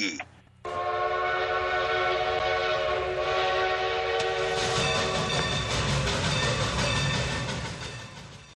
E.